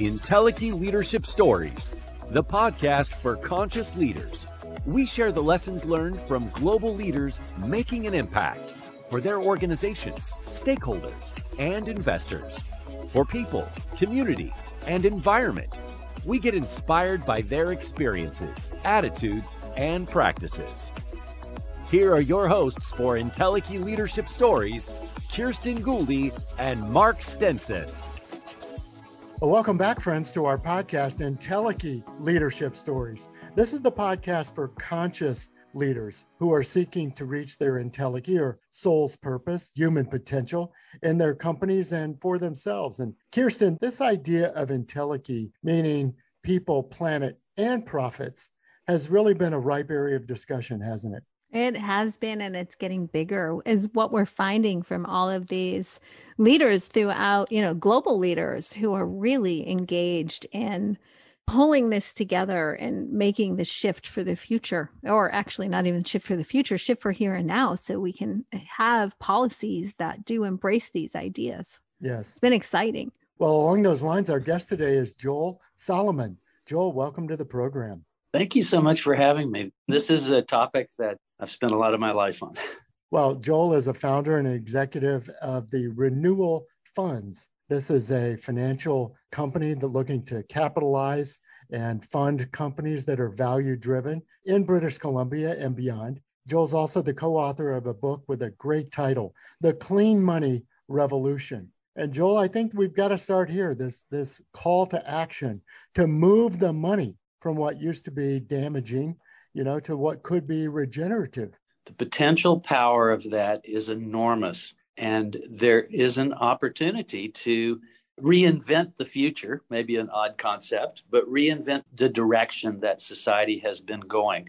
Entelechy Leadership Stories, the podcast for conscious leaders. We share the lessons learned from global leaders making an impact for their organizations, stakeholders, and investors. For people, community, and environment, we get inspired by their experiences, attitudes, and practices. Here are your hosts for Entelechy Leadership Stories, Kirsten Gouldy and Mark Stenson. Well, welcome back, friends, to our podcast, Entelechy Leadership Stories. This is the podcast for conscious leaders who are seeking to reach their entelechy or soul's purpose, human potential in their companies and for themselves. And Kirsten, this idea of entelechy, meaning people, planet, and profits, has really been a ripe area of discussion, hasn't it? It has been, and it's getting bigger, is what we're finding from all of these leaders throughout, you know, global leaders who are really engaged in pulling this together and making the shift for the future, or actually not even shift for the future, shift for here and now, so we can have policies that do embrace these ideas. Yes. It's been exciting. Well, along those lines, our guest today is Joel Solomon. Joel, welcome to the program. Thank you so much for having me. This is a topic that I've spent a lot of my life on. Well, Joel is a founder and executive of the Renewal Funds. This is a financial company that looking to capitalize and fund companies that are value driven in British Columbia and beyond. Joel's also the co-author of a book with a great title, The Clean Money Revolution. And Joel, I think we've got to start here. This this call to action to move the money from what used to be damaging, you know, to what could be regenerative. The potential power of that is enormous. And there is an opportunity to reinvent the future, maybe an odd concept, but reinvent the direction that society has been going.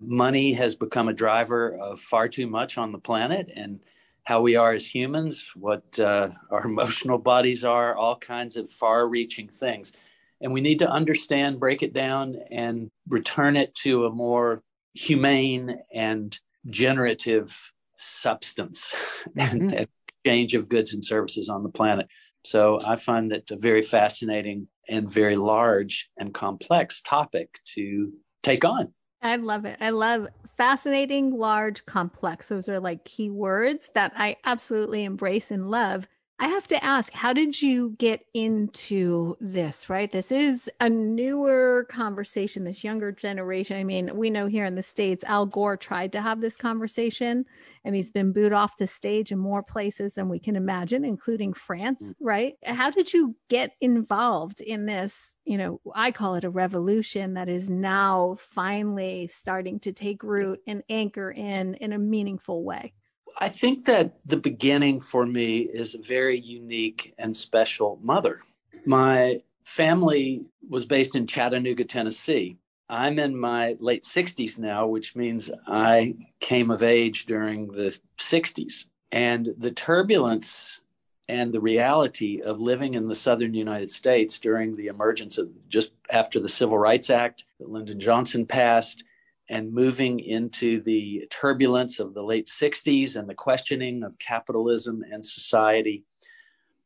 Money has become a driver of far too much on the planet and how we are as humans, what uh, our emotional bodies are, all kinds of far reaching things. And we need to understand, break it down, and return it to a more humane and generative substance mm-hmm. and exchange of goods and services on the planet. So I find that a very fascinating and very large and complex topic to take on. I love it. I love fascinating, large, complex. Those are like key words that I absolutely embrace and love. I have to ask, how did you get into this, right? This is a newer conversation, this younger generation. I mean, we know here in the States, Al Gore tried to have this conversation and he's been booed off the stage in more places than we can imagine, including France, mm. right? How did you get involved in this? You know, I call it a revolution that is now finally starting to take root and anchor in in a meaningful way. I think that the beginning for me is a very unique and special mother. My family was based in Chattanooga, Tennessee. I'm in my late 60s now, which means I came of age during the 60s. And the turbulence and the reality of living in the southern United States during the emergence of just after the Civil Rights Act that Lyndon Johnson passed and moving into the turbulence of the late 60s and the questioning of capitalism and society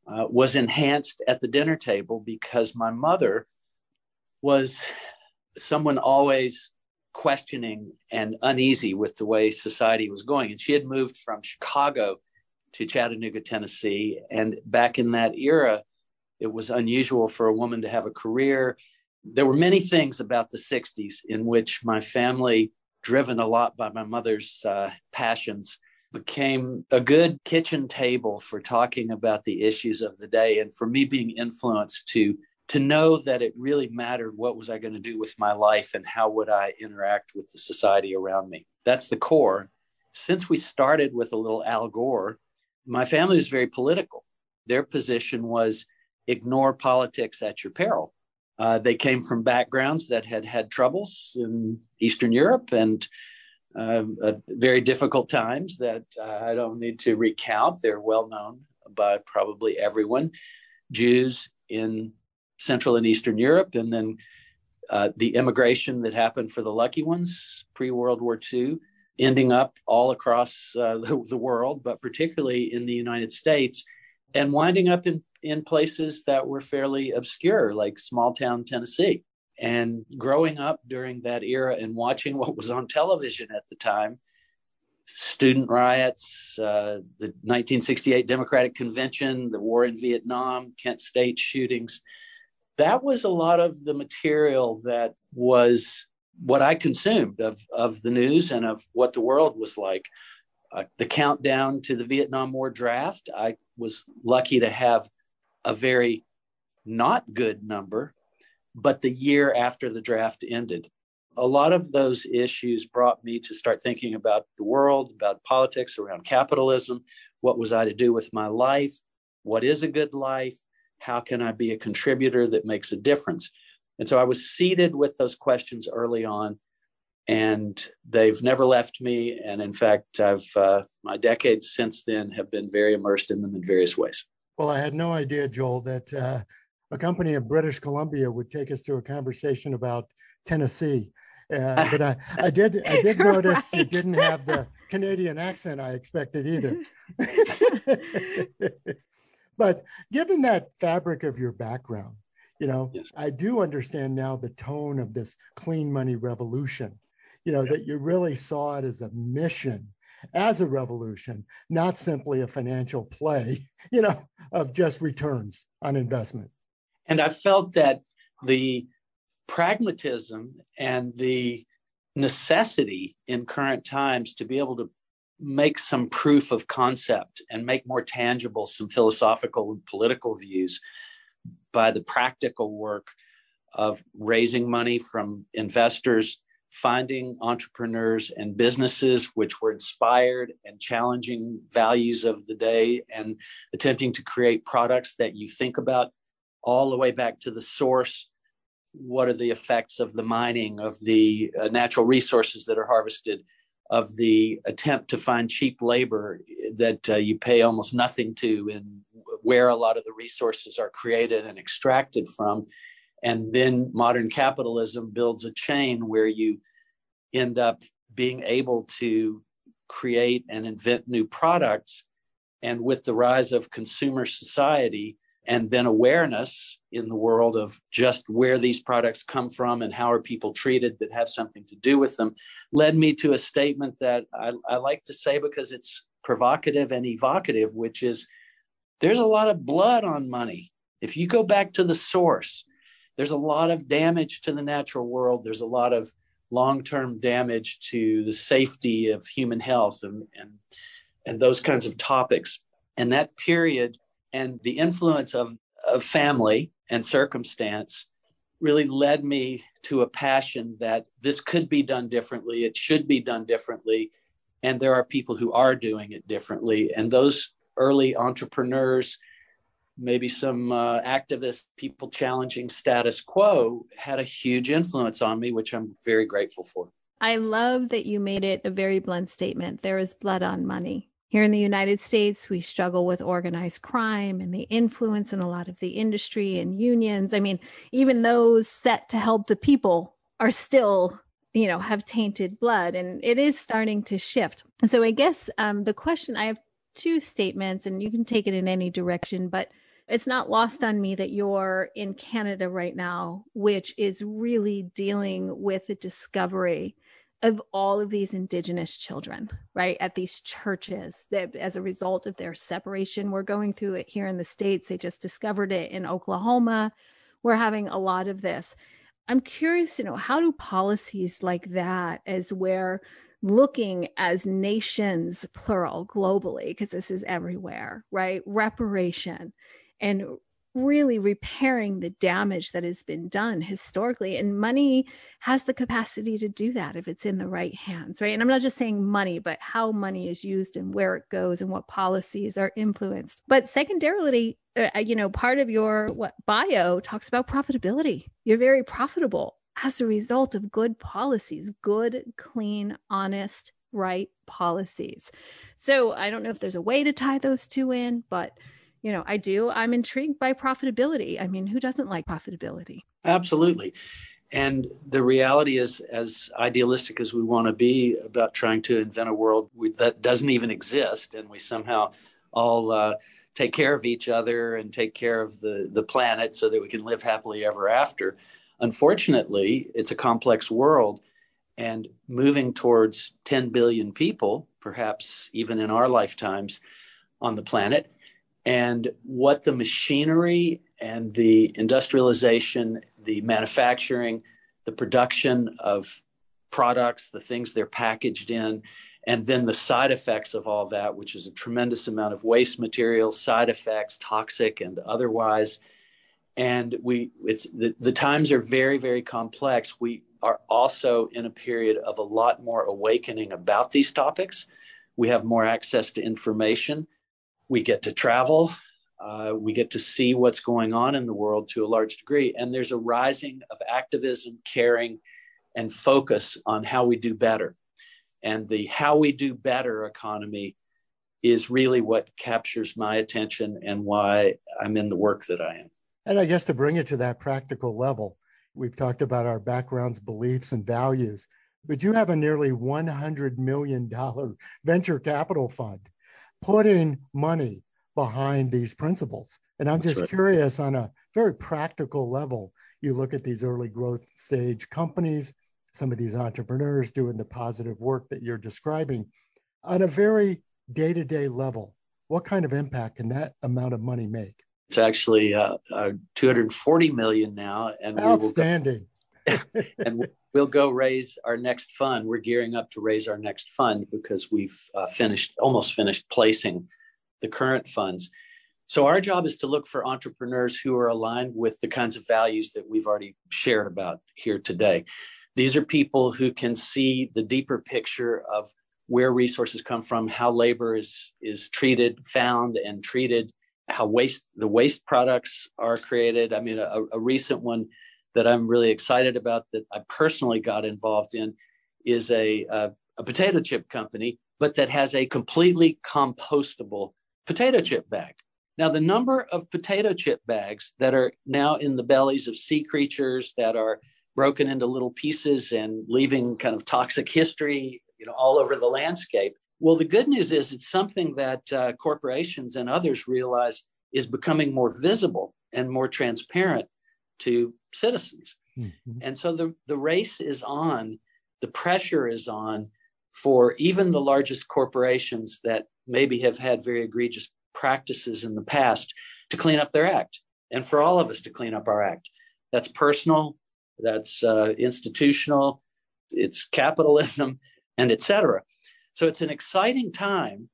uh, was enhanced at the dinner table because my mother was someone always questioning and uneasy with the way society was going. And she had moved from Chicago to Chattanooga, Tennessee. And back in that era, it was unusual for a woman to have a career there were many things about the 60s in which my family, driven a lot by my mother's uh, passions, became a good kitchen table for talking about the issues of the day and for me being influenced to to know that it really mattered what was i going to do with my life and how would i interact with the society around me. That's the core. Since we started with a little al gore my family was very political. Their position was ignore politics at your peril uh, they came from backgrounds that had had troubles in Eastern Europe and uh, uh, very difficult times that uh, I don't need to recount. They're well known by probably everyone. Jews in Central and Eastern Europe, and then uh, the immigration that happened for the lucky ones pre World War II, ending up all across uh, the, the world, but particularly in the United States, and winding up in in places that were fairly obscure, like small town Tennessee. And growing up during that era and watching what was on television at the time, student riots, uh, the 1968 Democratic Convention, the war in Vietnam, Kent State shootings, that was a lot of the material that was what I consumed of, of the news and of what the world was like. Uh, the countdown to the Vietnam War draft, I was lucky to have a very not good number, but the year after the draft ended. A lot of those issues brought me to start thinking about the world, about politics, around capitalism. What was I to do with my life? What is a good life? How can I be a contributor that makes a difference? And so I was seated with those questions early on, and they've never left me. And in fact, I've uh, my decades since then have been very immersed in them in various ways. Well, I had no idea, Joel, that uh, a company in British Columbia would take us to a conversation about Tennessee. Uh, but I, I did I did right. notice you didn't have the Canadian accent I expected either. but given that fabric of your background, you know, yes. I do understand now the tone of this clean money revolution, you know, yeah. that you really saw it as a mission, as a revolution, not simply a financial play, you know, of just returns on investment. And I felt that the pragmatism and the necessity in current times to be able to make some proof of concept and make more tangible some philosophical and political views by the practical work of raising money from investors, finding entrepreneurs and businesses which were inspired and challenging values of the day, and attempting to create products that you think about all the way back to the source. What are the effects of the mining, of the uh, natural resources that are harvested, of the attempt to find cheap labor that uh, you pay almost nothing to and where a lot of the resources are created and extracted from. And then modern capitalism builds a chain where you end up being able to create and invent new products. And with the rise of consumer society, and then awareness in the world of just where these products come from and how are people treated that have something to do with them led me to a statement that I, I, like to say because it's provocative and evocative which is there's a lot of blood on money. If you go back to the source, there's a lot of damage to the natural world. There's a lot of long term damage to the safety of human health and, and, and those kinds of topics. And that period and the influence of, of family and circumstance really led me to a passion that this could be done differently. It should be done differently. And there are people who are doing it differently. And those early entrepreneurs, maybe some uh, activists, people challenging status quo had a huge influence on me, which I'm very grateful for. I love that you made it a very blunt statement. There is blood on money. Here in the United States, we struggle with organized crime and the influence in a lot of the industry and unions. I mean, even those set to help the people are still you know have tainted blood and it is starting to shift so i guess um, the question i have two statements, and you can take it in any direction, but it's not lost on me that you're in Canada right now, which is really dealing with the discovery of all of these indigenous children, right? At these churches that as a result of their separation, we're going through it here in the States. They just discovered it in Oklahoma. We're having a lot of this. I'm curious to know how do policies like that, as where looking as nations, plural, globally, because this is everywhere, right? Reparation and really repairing the damage that has been done historically. And money has the capacity to do that if it's in the right hands, right? And I'm not just saying money, but how money is used and where it goes and what policies are influenced. But secondarily, uh, you know, part of your what bio talks about profitability. You're very profitable as a result of good policies, good, clean, honest, right policies. So I don't know if there's a way to tie those two in, but you know, I do. I'm intrigued by profitability. I mean, who doesn't like profitability? Absolutely. And the reality is, as idealistic as we want to be about trying to invent a world that doesn't even exist, and we somehow all uh, take care of each other and take care of the, the planet so that we can live happily ever after. Unfortunately, it's a complex world and moving towards 10 billion people, perhaps even in our lifetimes on the planet. And what the machinery and the industrialization, the manufacturing, the production of products, the things they're packaged in, and then the side effects of all that, which is a tremendous amount of waste material, side effects, toxic and otherwise. And we, it's the, the times are very, very complex. We are also in a period of a lot more awakening about these topics. We have more access to information. We get to travel. Uh, we get to see what's going on in the world to a large degree. And there's a rising of activism, caring, and focus on how we do better. And the how we do better economy is really what captures my attention and why I'm in the work that I am. And I guess to bring it to that practical level, we've talked about our backgrounds, beliefs, and values, but you have a nearly $100 million venture capital fund putting money behind these principles. And I'm That's just right. curious on a very practical level, you look at these early growth stage companies, some of these entrepreneurs doing the positive work that you're describing on a very day to day level. What kind of impact can that amount of money make? It's actually uh, uh, 240 million now, and outstanding. We go, and we'll go raise our next fund. We're gearing up to raise our next fund because we've uh, finished, almost finished placing the current funds. So our job is to look for entrepreneurs who are aligned with the kinds of values that we've already shared about here today. These are people who can see the deeper picture of where resources come from, how labor is is treated, found, and treated, how waste the waste products are created. I mean, a, a recent one that I'm really excited about that I personally got involved in is a, a, a potato chip company, but that has a completely compostable potato chip bag. Now, the number of potato chip bags that are now in the bellies of sea creatures that are broken into little pieces and leaving kind of toxic history, you know, all over the landscape. Well, the good news is it's something that uh, corporations and others realize is becoming more visible and more transparent to citizens. Mm-hmm. And so the, the race is on, the pressure is on for even the largest corporations that maybe have had very egregious practices in the past to clean up their act and for all of us to clean up our act. That's personal, that's uh, institutional, it's capitalism, and etc. So it's an exciting time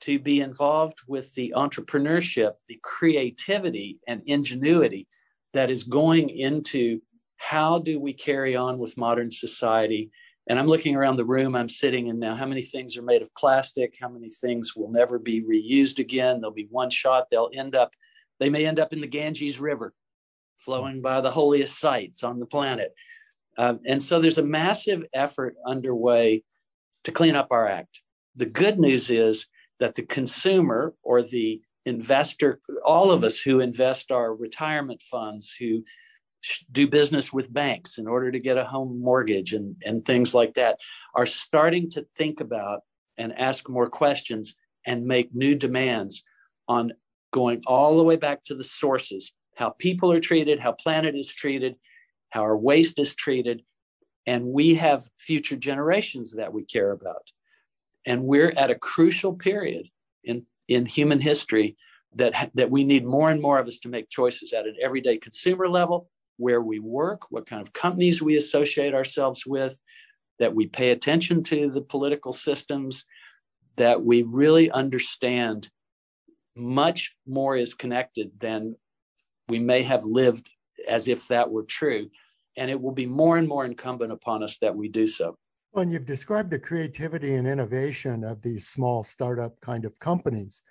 to be involved with the entrepreneurship, the creativity, and ingenuity that is going into how do we carry on with modern society. And I'm looking around the room I'm sitting in now. How many things are made of plastic? How many things will never be reused again? They'll be one shot. They'll end up, they may end up in the Ganges River flowing by the holiest sites on the planet. Um, and so there's a massive effort underway to clean up our act. The good news is that the consumer or the investor, all of us who invest our retirement funds, who do business with banks in order to get a home mortgage and, and things like that, are starting to think about and ask more questions and make new demands on going all the way back to the sources how people are treated, how planet is treated, how our waste is treated, and we have future generations that we care about. And we're at a crucial period in, in human history that, that we need more and more of us to make choices at an everyday consumer level, where we work, what kind of companies we associate ourselves with, that we pay attention to the political systems, that we really understand much more is connected than we may have lived as if that were true. And it will be more and more incumbent upon us that we do so. Well, and you've described the creativity and innovation of these small startup kind of companies.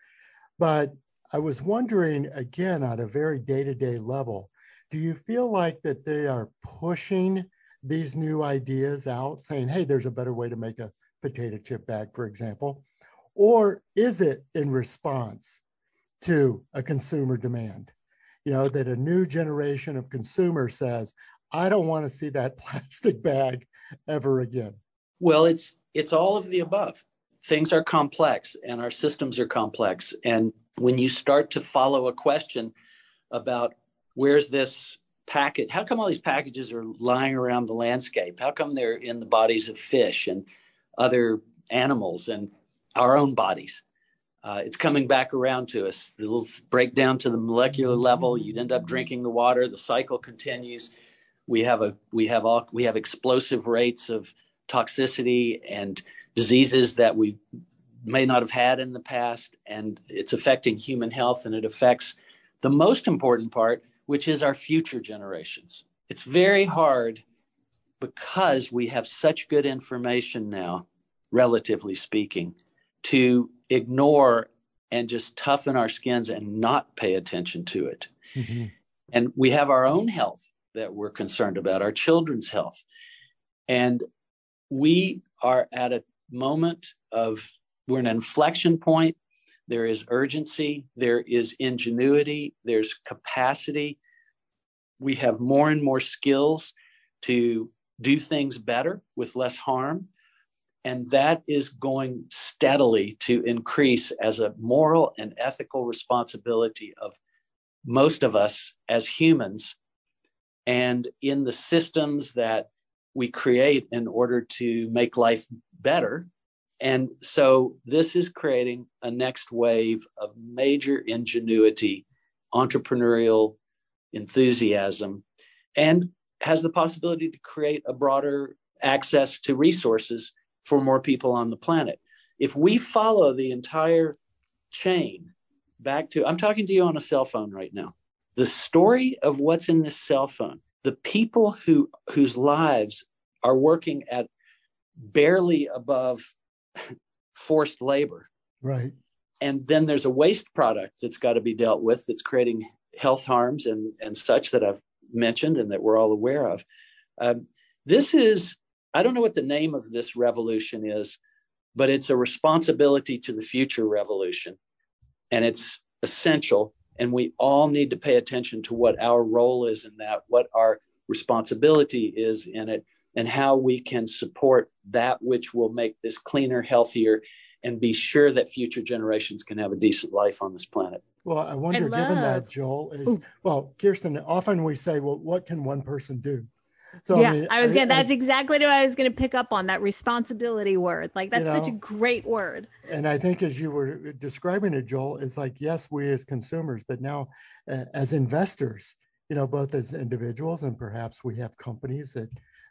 But I was wondering, again, on a very day to day level, do you feel like that they are pushing these new ideas out, saying, hey, there's a better way to make a potato chip bag, for example? Or is it in response to a consumer demand? you know, that a new generation of consumers says, I don't want to see that plastic bag ever again? Well, it's it's all of the above. Things are complex and our systems are complex. And when you start to follow a question about where's this packet how come all these packages are lying around the landscape? How come they're in the bodies of fish and other animals and our own bodies? Uh, it's coming back around to us. It'll break down to the molecular level. You'd end up drinking the water. The cycle continues. We have a we have all we have explosive rates of toxicity and diseases that we may not have had in the past and it's affecting human health and it affects the most important part which is our future generations it's very hard because we have such good information now relatively speaking to ignore and just toughen our skins and not pay attention to it mm-hmm. and we have our own health that we're concerned about, our children's health. And we are at a moment of, we're an inflection point. There is urgency, there is ingenuity, there's capacity. We have more and more skills to do things better with less harm. And that is going steadily to increase as a moral and ethical responsibility of most of us as humans and in the systems that we create in order to make life better. And so this is creating a next wave of major ingenuity, entrepreneurial enthusiasm, and has the possibility to create a broader access to resources for more people on the planet. If we follow the entire chain back to, I'm talking to you on a cell phone right now the story of what's in this cell phone, the people who whose lives are working at barely above forced labor. Right. And then there's a waste product that's got to be dealt with that's creating health harms and, and such that I've mentioned and that we're all aware of. Um, this is, I don't know what the name of this revolution is, but it's a responsibility to the future revolution. And it's essential and we all need to pay attention to what our role is in that, what our responsibility is in it, and how we can support that which will make this cleaner, healthier, and be sure that future generations can have a decent life on this planet. Well, I wonder, I given that, Joel, is Ooh. well, Kirsten, often we say, well, what can one person do? So yeah, I, mean, I was gonna. that's exactly what I was gonna pick up on that responsibility word. Like that's you know, such a great word. And I think as you were describing it, Joel, it's like yes, we as consumers, but now uh, as investors, you know, both as individuals and perhaps we have companies that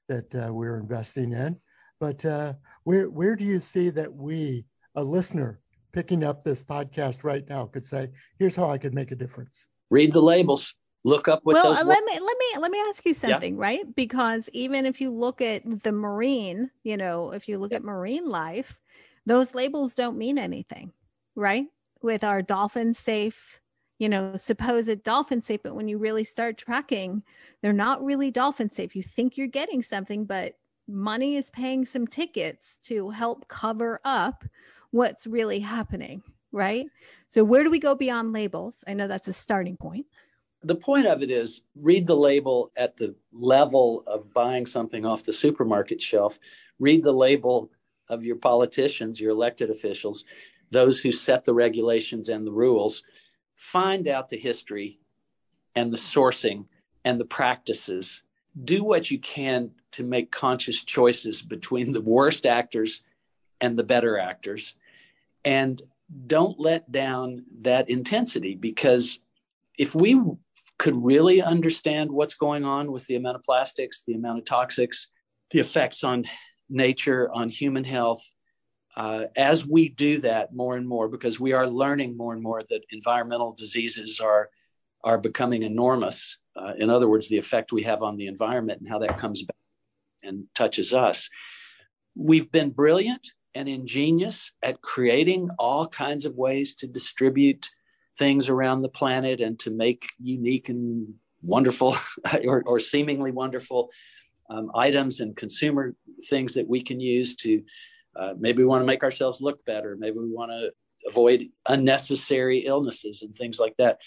that uh, we're investing in. But uh, where where do you see that we, a listener picking up this podcast right now, could say, "Here's how I could make a difference." Read the labels look up what well those let me let me let me ask you something yeah. right because even if you look at the marine you know if you look yeah. at marine life those labels don't mean anything right with our dolphin safe you know supposed dolphin safe but when you really start tracking they're not really dolphin safe. You think you're getting something but money is paying some tickets to help cover up what's really happening right? So where do we go beyond labels? I know that's a starting point. The point of it is read the label at the level of buying something off the supermarket shelf. Read the label of your politicians your elected officials those who set the regulations and the rules find out the history and the sourcing and the practices do what you can to make conscious choices between the worst actors and the better actors and don't let down that intensity because if we could really understand what's going on with the amount of plastics, the amount of toxics, the effects on nature, on human health. Uh, as we do that more and more, because we are learning more and more that environmental diseases are are becoming enormous. Uh, in other words, the effect we have on the environment and how that comes back and touches us. We've been brilliant and ingenious at creating all kinds of ways to distribute things around the planet and to make unique and wonderful or, or seemingly wonderful um, items and consumer things that we can use to uh, maybe we want to make ourselves look better maybe we want to avoid unnecessary illnesses and things like that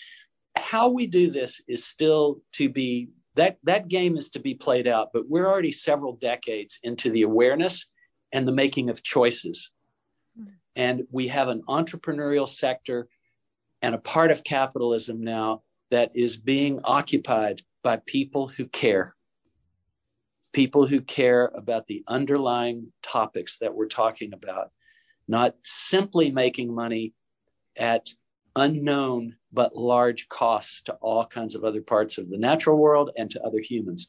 how we do this is still to be that that game is to be played out but we're already several decades into the awareness and the making of choices hmm. and we have an entrepreneurial sector and a part of capitalism now that is being occupied by people who care. People who care about the underlying topics that we're talking about, not simply making money at unknown but large costs to all kinds of other parts of the natural world and to other humans.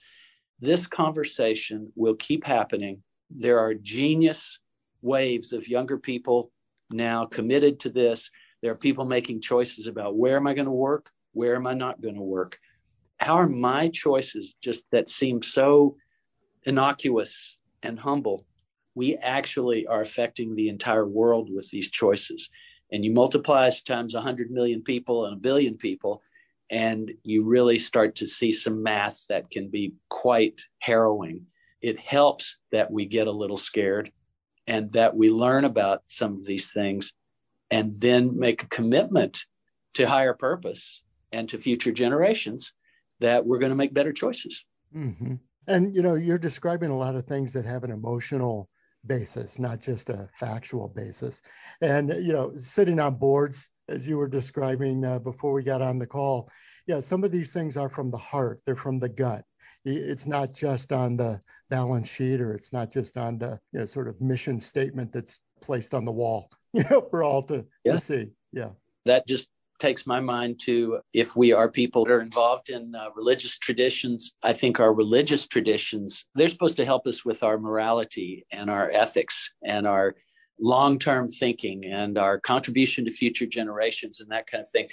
This conversation will keep happening. There are genius waves of younger people now committed to this. There are people making choices about where am I going to work? Where am I not going to work? How are my choices just that seem so innocuous and humble? We actually are affecting the entire world with these choices and you multiply us times 100 million people and a billion people and you really start to see some math that can be quite harrowing it helps that we get a little scared and that we learn about some of these things and then make a commitment to higher purpose and to future generations that we're going to make better choices mm-hmm. And you know you're describing a lot of things that have an emotional basis, not just a factual basis. And, you know, sitting on boards, as you were describing uh, before we got on the call, yeah, some of these things are from the heart, they're from the gut. It's not just on the balance sheet or it's not just on the you know, sort of mission statement that's placed on the wall, you know, for all to, yeah. to see. Yeah. That just takes my mind to if we are people that are involved in uh, religious traditions i think our religious traditions they're supposed to help us with our morality and our ethics and our long-term thinking and our contribution to future generations and that kind of thing.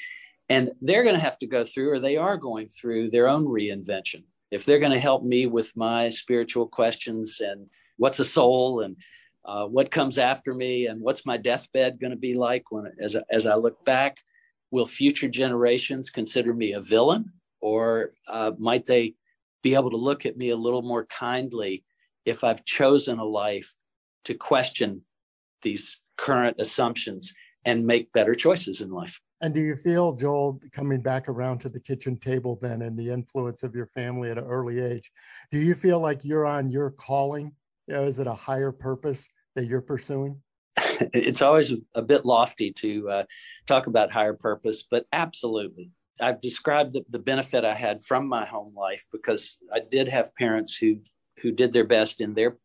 And they're going to have to go through or they are going through their own reinvention. If they're going to help me with my spiritual questions and what's a soul and uh, what comes after me and what's my deathbed going to be like when as, as i look back will future generations consider me a villain or uh, might they be able to look at me a little more kindly if I've chosen a life to question these current assumptions and make better choices in life? And do you feel, Joel, coming back around to the kitchen table then and the influence of your family at an early age, do you feel like you're on your calling? You know, is it a higher purpose that you're pursuing? It's always a bit lofty to uh, talk about higher purpose, but absolutely. I've described the, the benefit I had from my home life because I did have parents who who did their best in their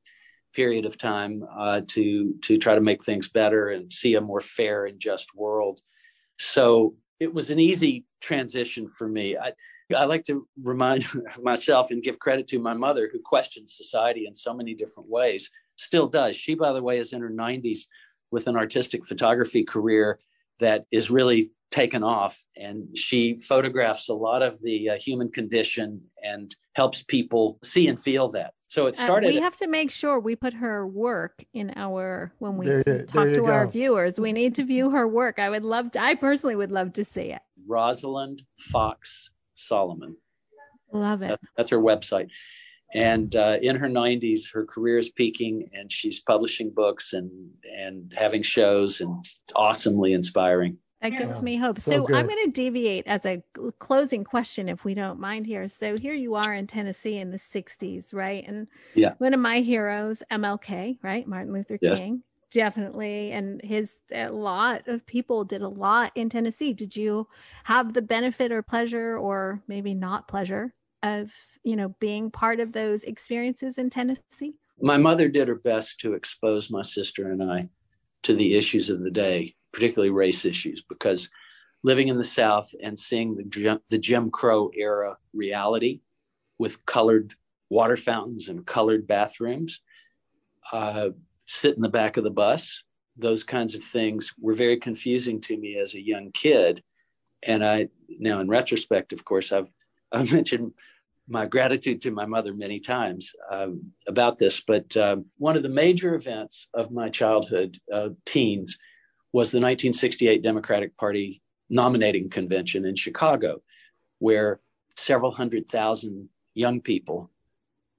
period of time uh, to to try to make things better and see a more fair and just world. So it was an easy transition for me. I, I like to remind myself and give credit to my mother, who questioned society in so many different ways, still does. She, by the way, is in her 90s with an artistic photography career that is really taken off. And she photographs a lot of the uh, human condition and helps people see and feel that. So it started. Uh, we have to make sure we put her work in our when we there, talk there to our viewers. We need to view her work. I would love to. I personally would love to see it. Rosalind Fox Solomon. Love it. that's her website and uh, in her 90s her career is peaking and she's publishing books and and having shows and awesomely inspiring. That gives yeah, me hope. So, so i'm going to deviate as a closing question if we don't mind here. So here you are in tennessee in the 60s right? And yeah. one of my heroes mlk right? Martin luther yes. king definitely. And his a lot of people did a lot in tennessee. Did you have the benefit or pleasure or maybe not pleasure of you know being part of those experiences in Tennessee? My mother did her best to expose my sister and I to the issues of the day, particularly race issues, because living in the South and seeing the the Jim Crow era reality with colored water fountains and colored bathrooms, uh, sit in the back of the bus. Those kinds of things were very confusing to me as a young kid. And I now, in retrospect, of course, I've I've mentioned my gratitude to my mother many times um, about this, but um, one of the major events of my childhood, uh, teens, was the 1968 Democratic Party nominating convention in Chicago, where several hundred thousand young people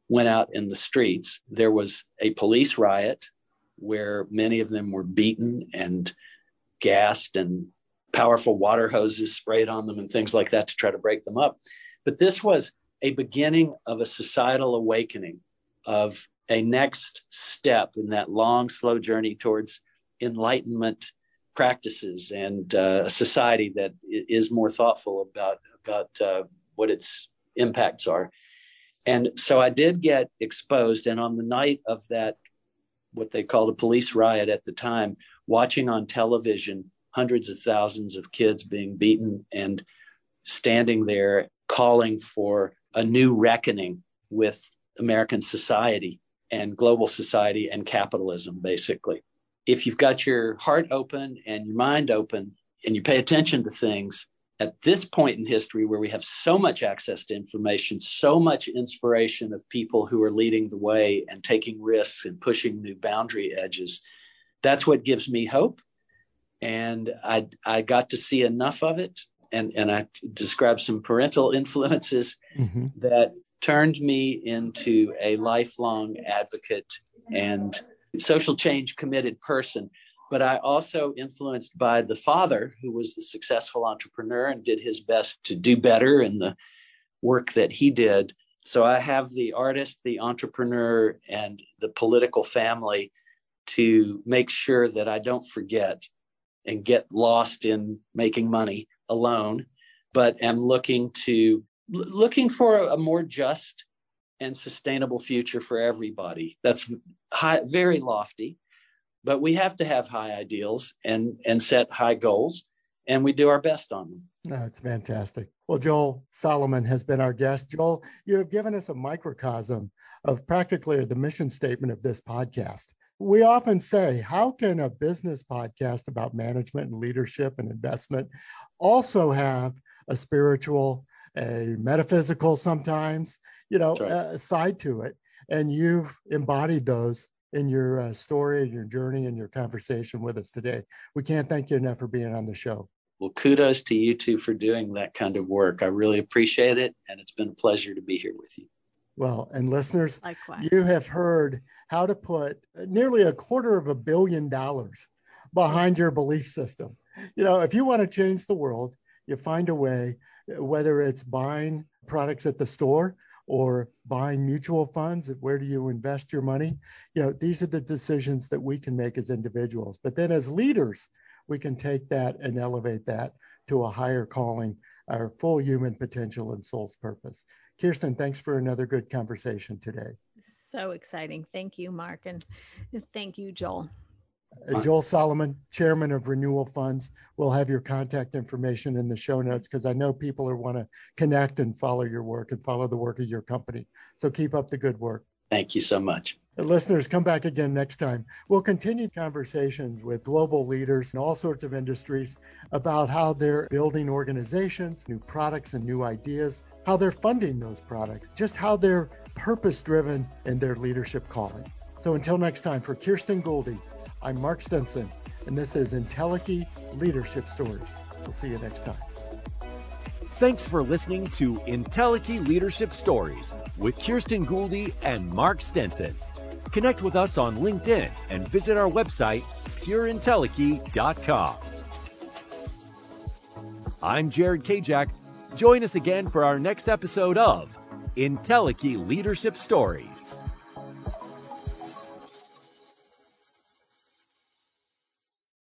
went out in the streets. There was a police riot where many of them were beaten and gassed and powerful water hoses sprayed on them and things like that to try to break them up. But this was a beginning of a societal awakening, of a next step in that long, slow journey towards enlightenment practices and uh, a society that is more thoughtful about about uh, what its impacts are. And so I did get exposed. And on the night of that, what they called a police riot at the time, watching on television hundreds of thousands of kids being beaten and standing there calling for a new reckoning with American society and global society and capitalism, basically. If you've got your heart open and your mind open and you pay attention to things, at this point in history where we have so much access to information, so much inspiration of people who are leading the way and taking risks and pushing new boundary edges, that's what gives me hope. And I, I got to see enough of it. And, and I described some parental influences mm-hmm. that turned me into a lifelong advocate and social change committed person but I also influenced by the father, who was the successful entrepreneur and did his best to do better in the work that he did. So I have the artist, the entrepreneur, and the political family to make sure that I don't forget and get lost in making money alone, but am looking to looking for a more just and sustainable future for everybody. That's high, very lofty, but we have to have high ideals and and set high goals and we do our best on them. That's fantastic. Well joel solomon has been our guest. Joel you have given us a microcosm of practically the mission statement of this podcast we often say how can a business podcast about management and leadership and investment also have a spiritual a metaphysical sometimes you know right. side to it and you've embodied those in your uh, story, and your journey, and your conversation with us today. We can't thank you enough for being on the show. Well, kudos to you two for doing that kind of work. I really appreciate it, and it's been a pleasure to be here with you. Well, and listeners, Likewise. you have heard how to put uh, nearly a quarter of a billion dollars behind your belief system. You know, if you want to change the world, you find a way, uh, whether it's buying products at the store or buying mutual funds where do you invest your money you know these are the decisions that we can make as individuals but then as leaders we can take that and elevate that to a higher calling our full human potential and soul's purpose kirsten thanks for another good conversation today so exciting thank you mark and thank you joel uh, Joel Solomon, chairman of Renewal Funds. We'll have your contact information in the show notes because I know people are want to connect and follow your work and follow the work of your company. So keep up the good work. Thank you so much. And listeners, come back again next time. We'll continue conversations with global leaders in all sorts of industries about how they're building organizations, new products, and new ideas, how they're funding those products, just how they're purpose driven in their leadership calling. So until next time, for Kirsten Gouldy, I'm Mark Stenson, and this is Entelechy Leadership Stories. We'll see you next time. Thanks for listening to Entelechy Leadership Stories with Kirsten Gouldy and Mark Stenson. Connect with us on LinkedIn and visit our website, pureentelechy.com. I'm Jared Kajak. Join us again for our next episode of Entelechy Leadership Stories.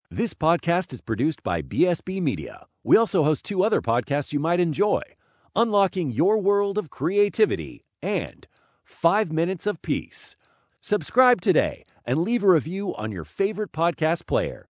This podcast is produced by BSB Media. We also host two other podcasts you might enjoy Unlocking Your World of Creativity and Five Minutes of Peace. Subscribe today and leave a review on your favorite podcast player.